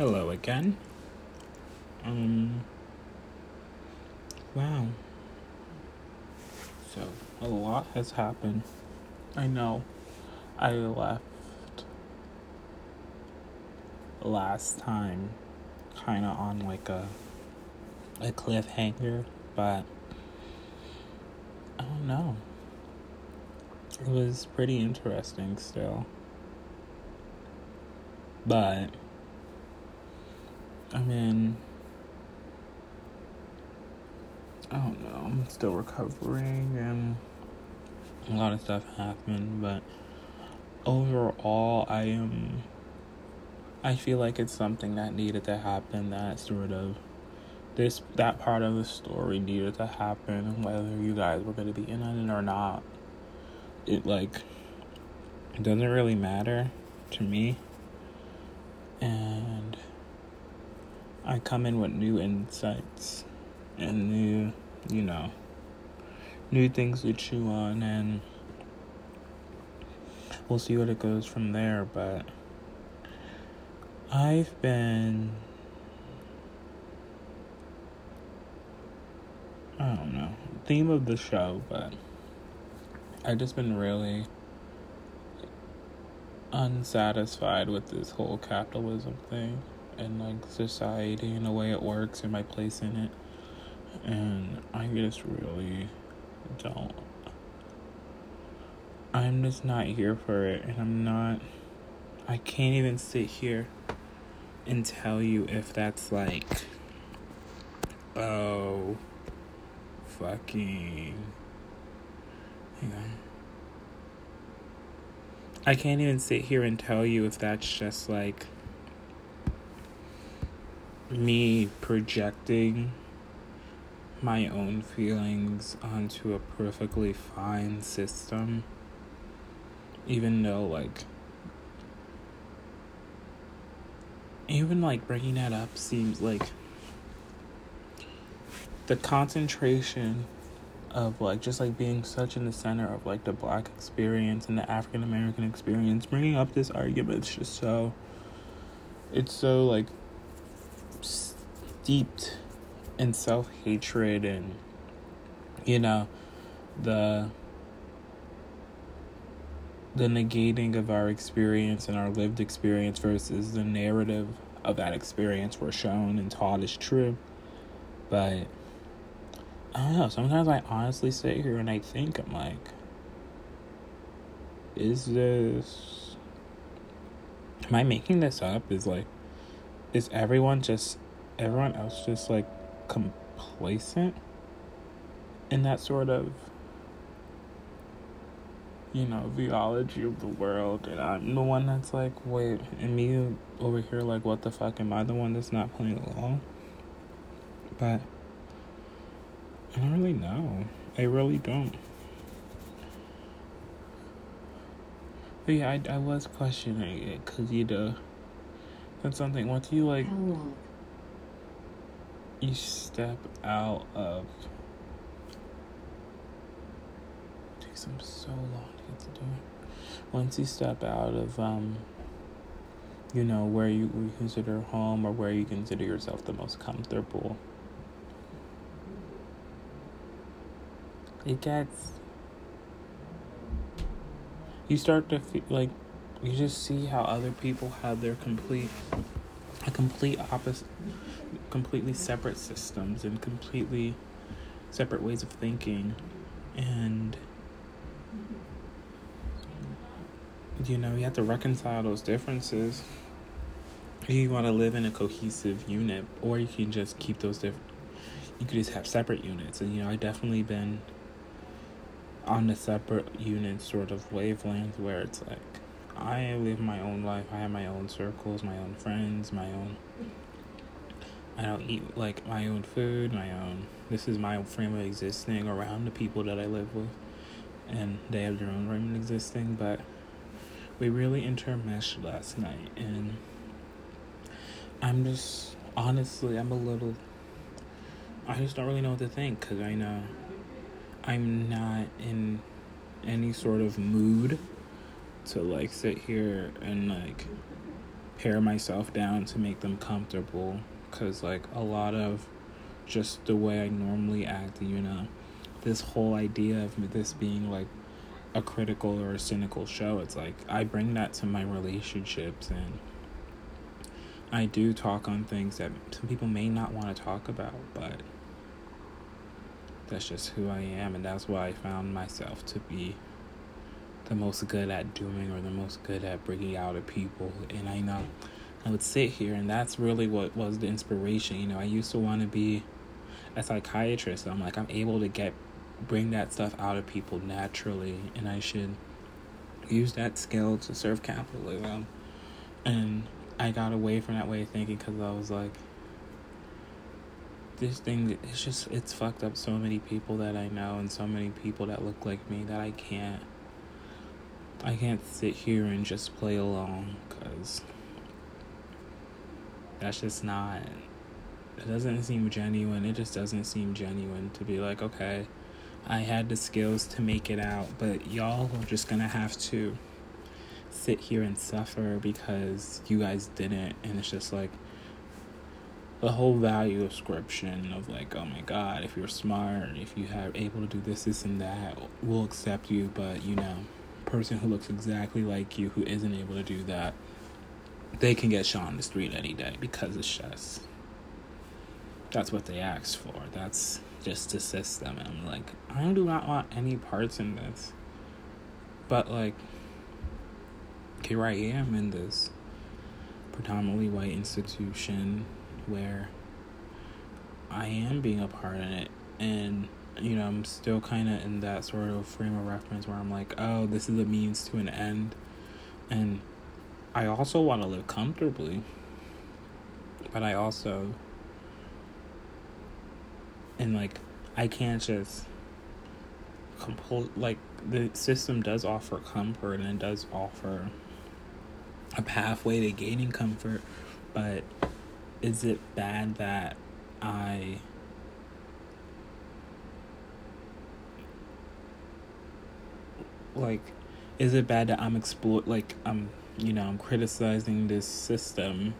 Hello again. Um, wow. So, a lot has happened. I know I left last time kind of on like a a cliffhanger, but I don't know. It was pretty interesting still. But I mean I don't know. I'm still recovering and a lot of stuff happened, but overall I am I feel like it's something that needed to happen that sort of this that part of the story needed to happen whether you guys were going to be in on it or not it like it doesn't really matter to me and i come in with new insights and new you know new things to chew on and we'll see what it goes from there but i've been I don't know, theme of the show, but I've just been really unsatisfied with this whole capitalism thing and like society and the way it works and my place in it. And I just really don't. I'm just not here for it, and I'm not. I can't even sit here and tell you if that's like, oh fucking. Hang on. I can't even sit here and tell you if that's just like me projecting my own feelings onto a perfectly fine system. Even though, like, even like bringing that up seems like the concentration of like just like being such in the center of like the black experience and the African American experience, bringing up this argument is just so. It's so like steeped in self hatred and, you know, the the negating of our experience and our lived experience versus the narrative of that experience we're shown and taught is true. But I don't know. Sometimes I honestly sit here and I think, I'm like, is this. Am I making this up? Is like, is everyone just. Everyone else just like complacent in that sort of. You know, theology of the world, and I'm the one that's like, wait, and me over here, like, what the fuck? Am I the one that's not playing along? But I don't really know. I really don't. But yeah, I, I was questioning it because you know, that's something. Once you like, you step out of. It takes them so long to get to do it. Once you step out of um, you know, where you, you consider home or where you consider yourself the most comfortable it gets you start to feel like you just see how other people have their complete a complete opposite completely separate systems and completely separate ways of thinking. And you know you have to reconcile those differences. You want to live in a cohesive unit or you can just keep those different you could just have separate units. And you know i've definitely been on a separate unit sort of wavelength where it's like I live my own life. I have my own circles, my own friends, my own. I don't eat like my own food, my own. This is my frame of existing around the people that I live with, and they have their own frame of existing. But we really intermeshed last night, and I'm just honestly, I'm a little. I just don't really know what to think because I know I'm not in any sort of mood to like sit here and like pare myself down to make them comfortable. Because like a lot of just the way I normally act, you know, this whole idea of this being like a critical or a cynical show, it's like I bring that to my relationships and I do talk on things that some people may not want to talk about, but that's just who I am, and that's why I found myself to be the most good at doing or the most good at bringing out of people. And I know I would sit here, and that's really what was the inspiration. You know, I used to want to be a psychiatrist. So I'm like, I'm able to get bring that stuff out of people naturally, and I should use that skill to serve capitalism. And I got away from that way of thinking because I was like, this thing, it's just, it's fucked up so many people that I know and so many people that look like me that I can't, I can't sit here and just play along because that's just not, it doesn't seem genuine. It just doesn't seem genuine to be like, okay, I had the skills to make it out, but y'all are just gonna have to sit here and suffer because you guys didn't and it's just like the whole value of ascription of like oh my god if you're smart if you have able to do this this and that we'll accept you but you know person who looks exactly like you who isn't able to do that they can get shot on the street any day because it's just that's what they asked for. That's just the system and i'm like i do not want any parts in this. But like here I am in this predominantly white institution where I am being a part in it. And you know I'm still kind of in that sort of frame of reference where I'm like oh this is a means to an end. And I also want to live comfortably. But I also and like I can't just complete like the system does offer comfort and it does offer a pathway to gaining comfort, but is it bad that I like is it bad that I'm exploit like I'm you know I'm criticizing this system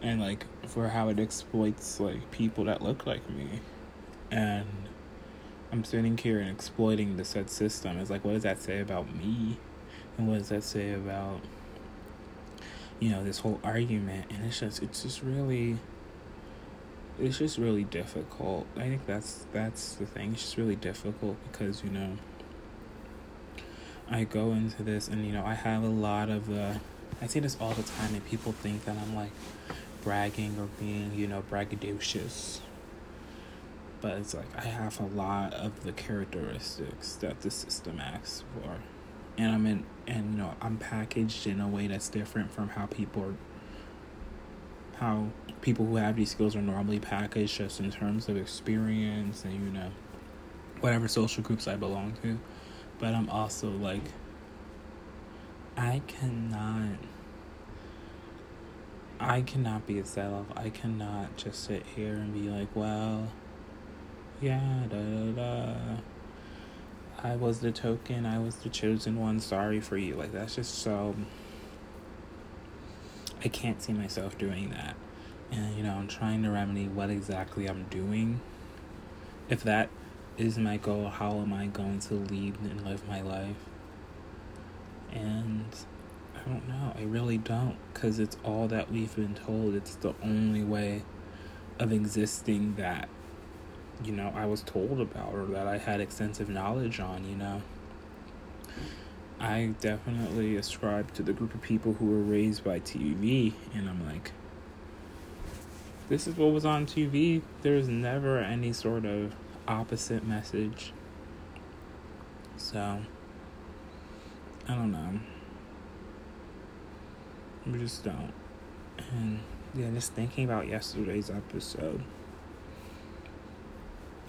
and like for how it exploits like people that look like me and I'm sitting here and exploiting the said system. It's like what does that say about me? And what does that say about you know this whole argument and it's just it's just really it's just really difficult i think that's that's the thing it's just really difficult because you know i go into this and you know i have a lot of the i say this all the time and people think that i'm like bragging or being you know braggadocious. But it's like i have a lot of the characteristics that the system asks for. And I'm in and you know I'm packaged in a way that's different from how people are how people who have these skills are normally packaged just in terms of experience and you know whatever social groups I belong to but I'm also like I cannot I cannot be a self. I cannot just sit here and be like, well, yeah, da da da. I was the token, I was the chosen one, sorry for you. Like, that's just so. I can't see myself doing that. And, you know, I'm trying to remedy what exactly I'm doing. If that is my goal, how am I going to lead and live my life? And I don't know. I really don't. Because it's all that we've been told. It's the only way of existing that you know, I was told about or that I had extensive knowledge on, you know. I definitely ascribe to the group of people who were raised by TV, and I'm like, this is what was on TV. There's never any sort of opposite message. So, I don't know. We just don't. And yeah, just thinking about yesterday's episode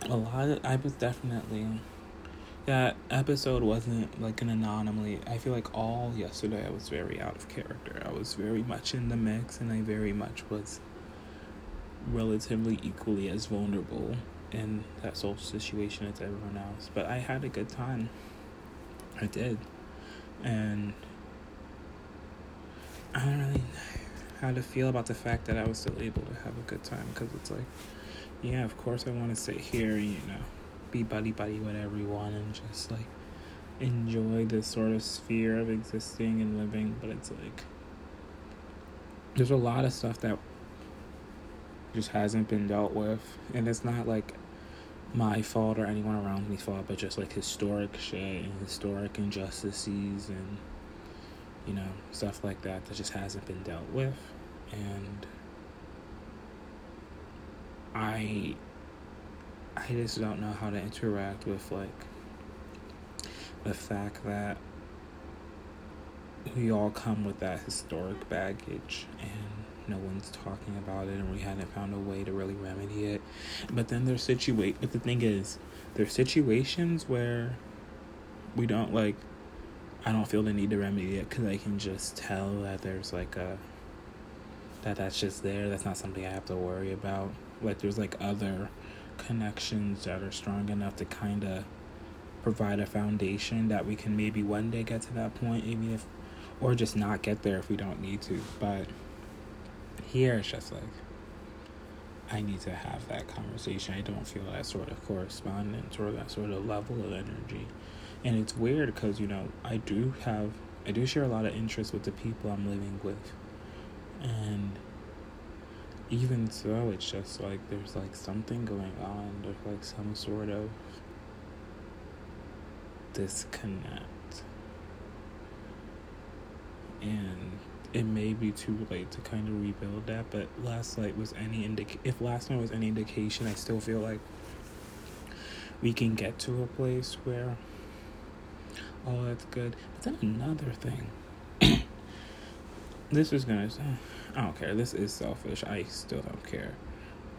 a lot of, I was definitely that episode wasn't like an anomaly. I feel like all yesterday I was very out of character. I was very much in the mix and I very much was relatively equally as vulnerable in that social situation as everyone else. But I had a good time. I did. And I don't really know how to feel about the fact that I was still able to have a good time because it's like, yeah, of course I want to sit here, you know, be buddy buddy with everyone and just like enjoy this sort of sphere of existing and living, but it's like there's a lot of stuff that just hasn't been dealt with, and it's not like my fault or anyone around me's fault, but just like historic shit and historic injustices and you know stuff like that that just hasn't been dealt with, and I I just don't know how to interact with like the fact that we all come with that historic baggage and no one's talking about it and we hadn't found a way to really remedy it. But then there's situate but the thing is there's situations where we don't like i don't feel the need to remedy it because i can just tell that there's like a that that's just there. That's not something i have to worry about. Like there's like other connections that are strong enough to kind of provide a foundation that we can maybe one day get to that point even if or just not get there if we don't need to. But here it's just like I need to have that conversation. I don't feel that sort of correspondence or that sort of level of energy. And it's weird because, you know, I do have, I do share a lot of interest with the people I'm living with. And even so, it's just like there's like something going on. There's like some sort of disconnect. And it may be too late to kind of rebuild that, but last night was any indic if last night was any indication, I still feel like we can get to a place where oh that's good. But then another thing. this is gonna I don't care. This is selfish. I still don't care.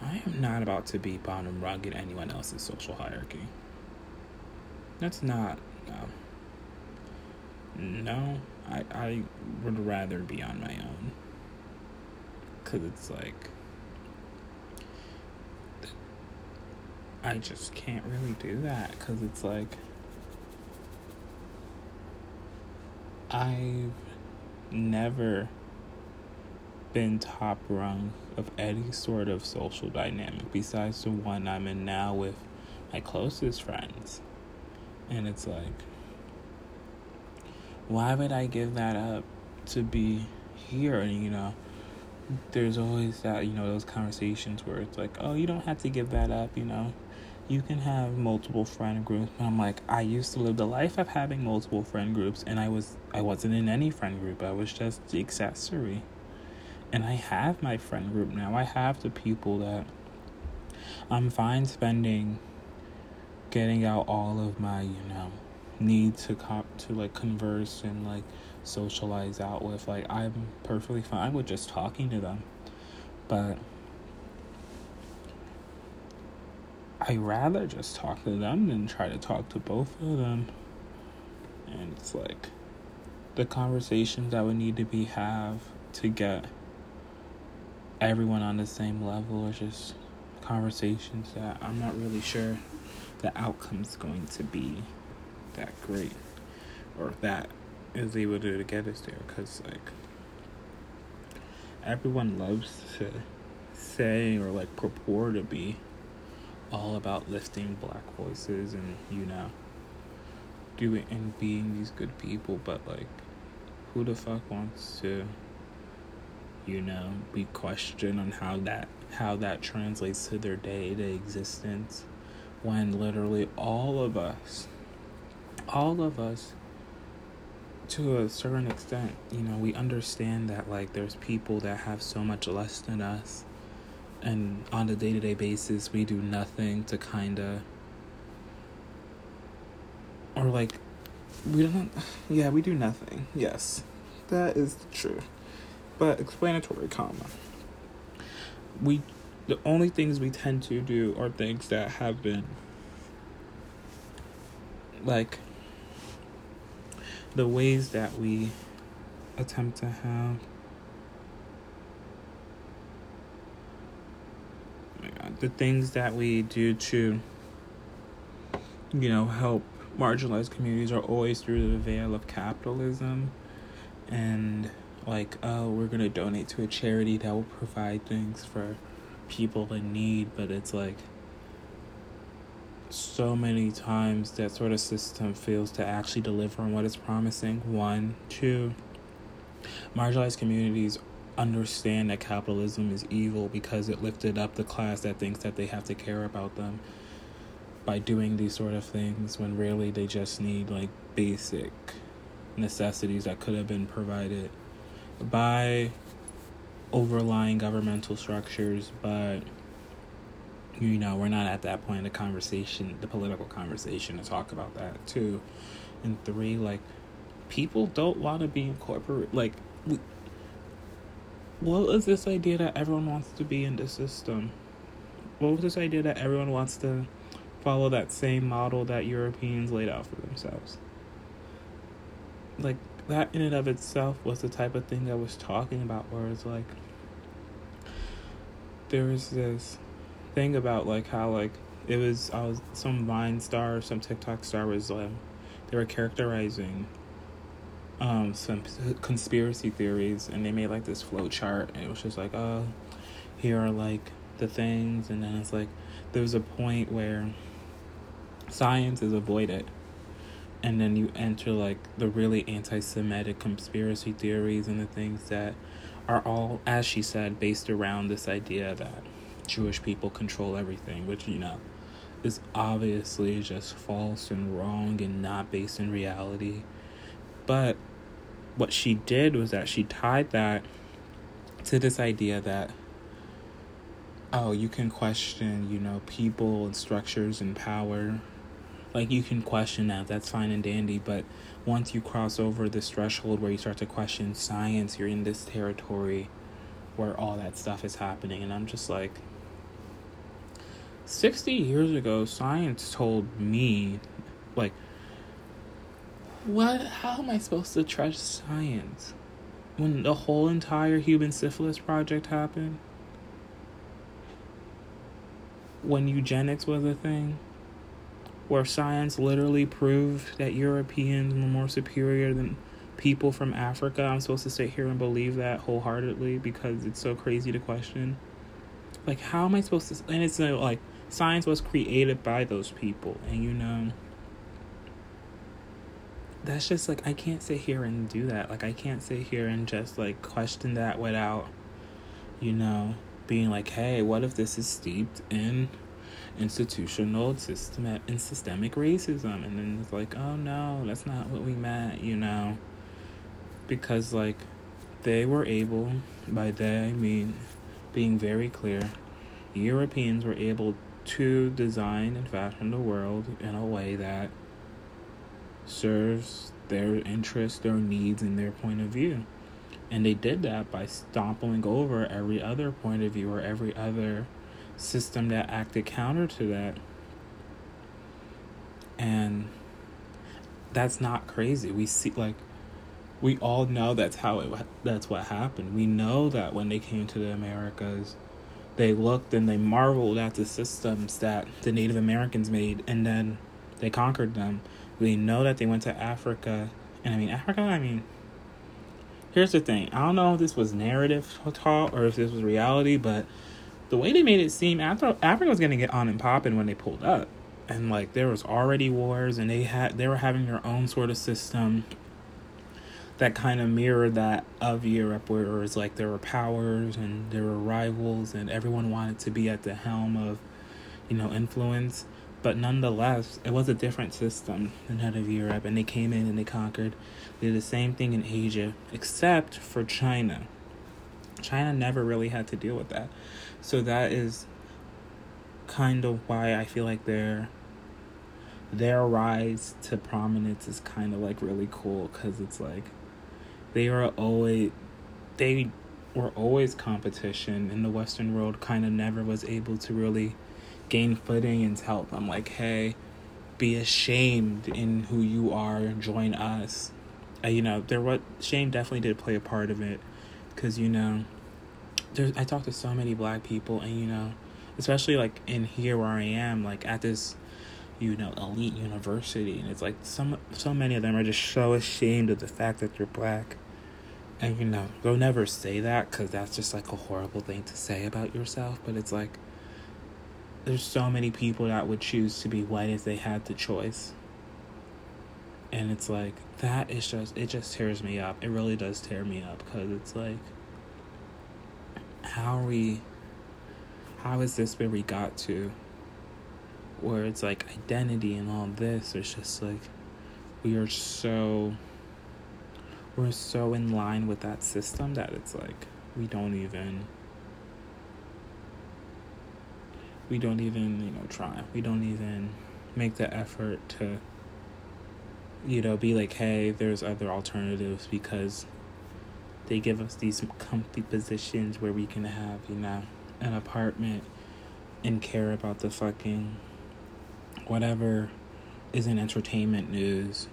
I am not about to be bottom rung in anyone else's social hierarchy. That's not um, no. No, I, I would rather be on my own. Because it's like, I just can't really do that. Because it's like, I've never been top rung of any sort of social dynamic besides the one I'm in now with my closest friends. And it's like, why would I give that up to be here? And you know, there's always that, you know, those conversations where it's like, oh, you don't have to give that up, you know. You can have multiple friend groups. I'm like, I used to live the life of having multiple friend groups and I was I wasn't in any friend group. I was just the accessory. And I have my friend group now. I have the people that I'm fine spending getting out all of my, you know, need to cop to like converse and like socialize out with like i'm perfectly fine with just talking to them. But i rather just talk to them than try to talk to both of them. And it's like the conversations that would need to be have to get everyone on the same level are just conversations that i'm not really sure the outcome's going to be that great or that is able to get us there because like everyone loves to say or like purport to be all about lifting black voices and you know doing and being these good people but like who the fuck wants to you know be questioned on how that how that translates to their day-to-day existence when literally all of us all of us to a certain extent you know we understand that like there's people that have so much less than us and on a day-to-day basis we do nothing to kind of or like we don't yeah we do nothing. Yes that is true but explanatory comma. We the only things we tend to do are things that have been like the ways that we attempt to have the things that we do to you know help marginalized communities are always through the veil of capitalism and like, oh, we're gonna donate to a charity that will provide things for people in need, but it's like so many times that sort of system fails to actually deliver on what it's promising. One, two, marginalized communities understand that capitalism is evil because it lifted up the class that thinks that they have to care about them by doing these sort of things when really they just need like basic necessities that could have been provided by overlying governmental structures but you know we're not at that point in the conversation the political conversation to talk about that too. And three like people don't want to be incorporated like we, what was this idea that everyone wants to be in the system? What was this idea that everyone wants to follow that same model that europeans laid out for themselves? Like that in and of itself was the type of thing I was talking about where it's like there is this thing about like how like it was I was some Vine star some TikTok star was like they were characterizing um some conspiracy theories and they made like this flow chart and it was just like oh here are like the things and then it's like there was a point where science is avoided and then you enter like the really anti-semitic conspiracy theories and the things that are all as she said based around this idea that jewish people control everything which you know is obviously just false and wrong and not based in reality. But what she did was that she tied that to this idea that oh you can question you know people and structures and power. Like you can question that. That's fine and dandy. But once you cross over this threshold where you start to question science you're in this territory where all that stuff is happening. And i'm just like 60 years ago science told me like what how am i supposed to trust science when the whole entire human syphilis project happened when eugenics was a thing where science literally proved that Europeans were more superior than people from Africa. I'm supposed to sit here and believe that wholeheartedly because it's so crazy to question. Like, how am I supposed to? And it's uh, like science was created by those people, and you know, that's just like I can't sit here and do that. Like, I can't sit here and just like question that without, you know, being like, hey, what if this is steeped in institutional system and systemic racism and then it's like oh no that's not what we meant you know because like they were able by they i mean being very clear europeans were able to design and fashion the world in a way that serves their interests their needs and their point of view and they did that by stomping over every other point of view or every other system that acted counter to that. And that's not crazy. We see like we all know that's how it that's what happened. We know that when they came to the Americas, they looked and they marveled at the systems that the Native Americans made and then they conquered them. We know that they went to Africa and I mean Africa, I mean here's the thing. I don't know if this was narrative taught or if this was reality, but the way they made it seem, Africa, was gonna get on and popping when they pulled up, and like there was already wars, and they had they were having their own sort of system that kind of mirrored that of Europe, where it was like there were powers and there were rivals, and everyone wanted to be at the helm of, you know, influence. But nonetheless, it was a different system than that of Europe, and they came in and they conquered. They did the same thing in Asia, except for China. China never really had to deal with that. So that is kind of why I feel like their their rise to prominence is kind of like really cool cuz it's like they are always they were always competition in the western world kind of never was able to really gain footing and tell them like hey be ashamed in who you are join us uh, you know there what shame definitely did play a part of it because you know there's I talk to so many black people and you know, especially like in here where I am, like at this you know, elite university and it's like some so many of them are just so ashamed of the fact that they're black. And you know, they'll never say that because that's just like a horrible thing to say about yourself. But it's like, there's so many people that would choose to be white if they had the choice. And it's like, that is just, it just tears me up. It really does tear me up because it's like, how are we, how is this where we got to? Where it's like identity and all this, it's just like, we are so we're so in line with that system that it's like we don't even we don't even you know try. We don't even make the effort to you know be like hey there's other alternatives because they give us these comfy positions where we can have you know an apartment and care about the fucking whatever is in entertainment news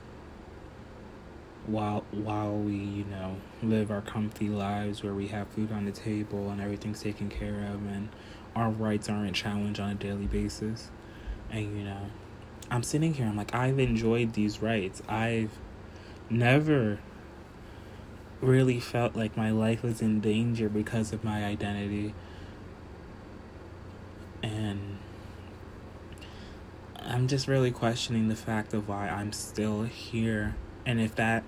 while while we you know live our comfy lives where we have food on the table and everything's taken care of and our rights aren't challenged on a daily basis. And you know i'm sitting here i'm like i've enjoyed these rights. I've never really felt like my life was in danger because of my identity. And i'm just really questioning the fact of why i'm still here. And if that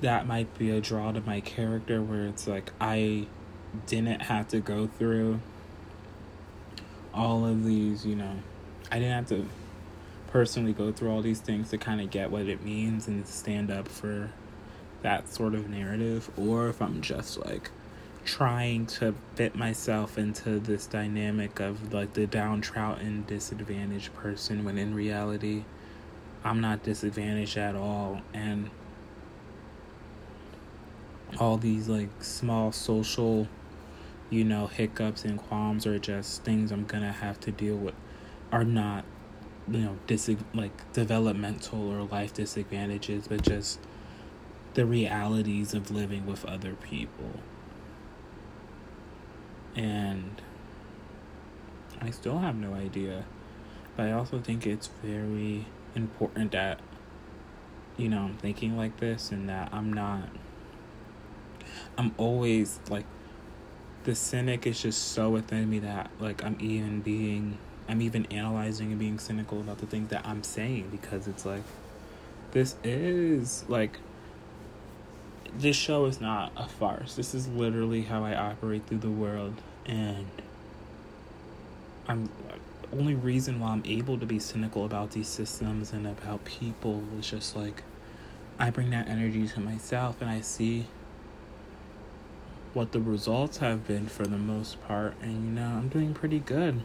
that might be a draw to my character where it's like I didn't have to go through all of these, you know, I didn't have to personally go through all these things to kind of get what it means and stand up for that sort of narrative, or if I'm just like trying to fit myself into this dynamic of like the downtrodden, disadvantaged person when in reality, I'm not disadvantaged at all. And all these like small social, you know, hiccups and qualms are just things I'm gonna have to deal with are not, you know, dis like developmental or life disadvantages, but just the realities of living with other people. And I still have no idea. But I also think it's very important that, you know, I'm thinking like this and that I'm not I'm always like the cynic is just so within me that like I'm even being I'm even analyzing and being cynical about the things that I'm saying because it's like this is like this show is not a farce. This is literally how I operate through the world and I'm only reason why I'm able to be cynical about these systems and about people is just like I bring that energy to myself and I see what the results have been for the most part and you know i'm doing pretty good.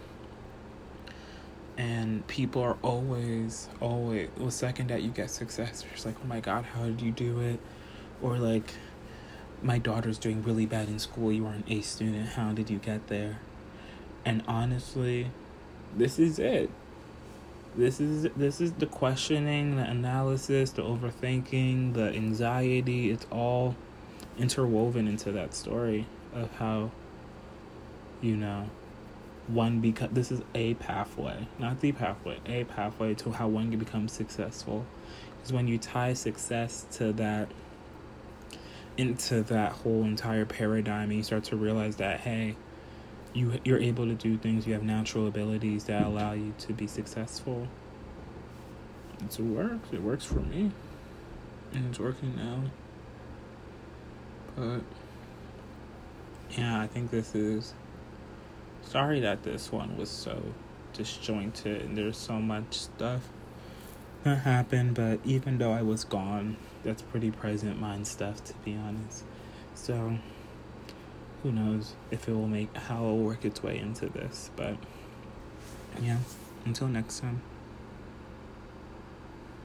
And people are always always the second that you get success you're just like oh my god how did you do it? Or like my daughter's doing really bad in school. You are an a student. How did you get there? And honestly this is it. This is this is the questioning the analysis the overthinking the anxiety. It's all interwoven into that story of how you know one because this is a pathway not the pathway a pathway to how one can become successful. Is when you tie success to that into that whole entire paradigm and you start to realize that hey you you're able to do things you have natural abilities that allow you to be successful. It works it works for me. And it's working now but yeah, I think this is sorry that this one was so disjointed and there's so much stuff that happened, but even though I was gone, that's pretty present mind stuff to be honest. So who knows if it will make how it will work its way into this, but yeah, until next time.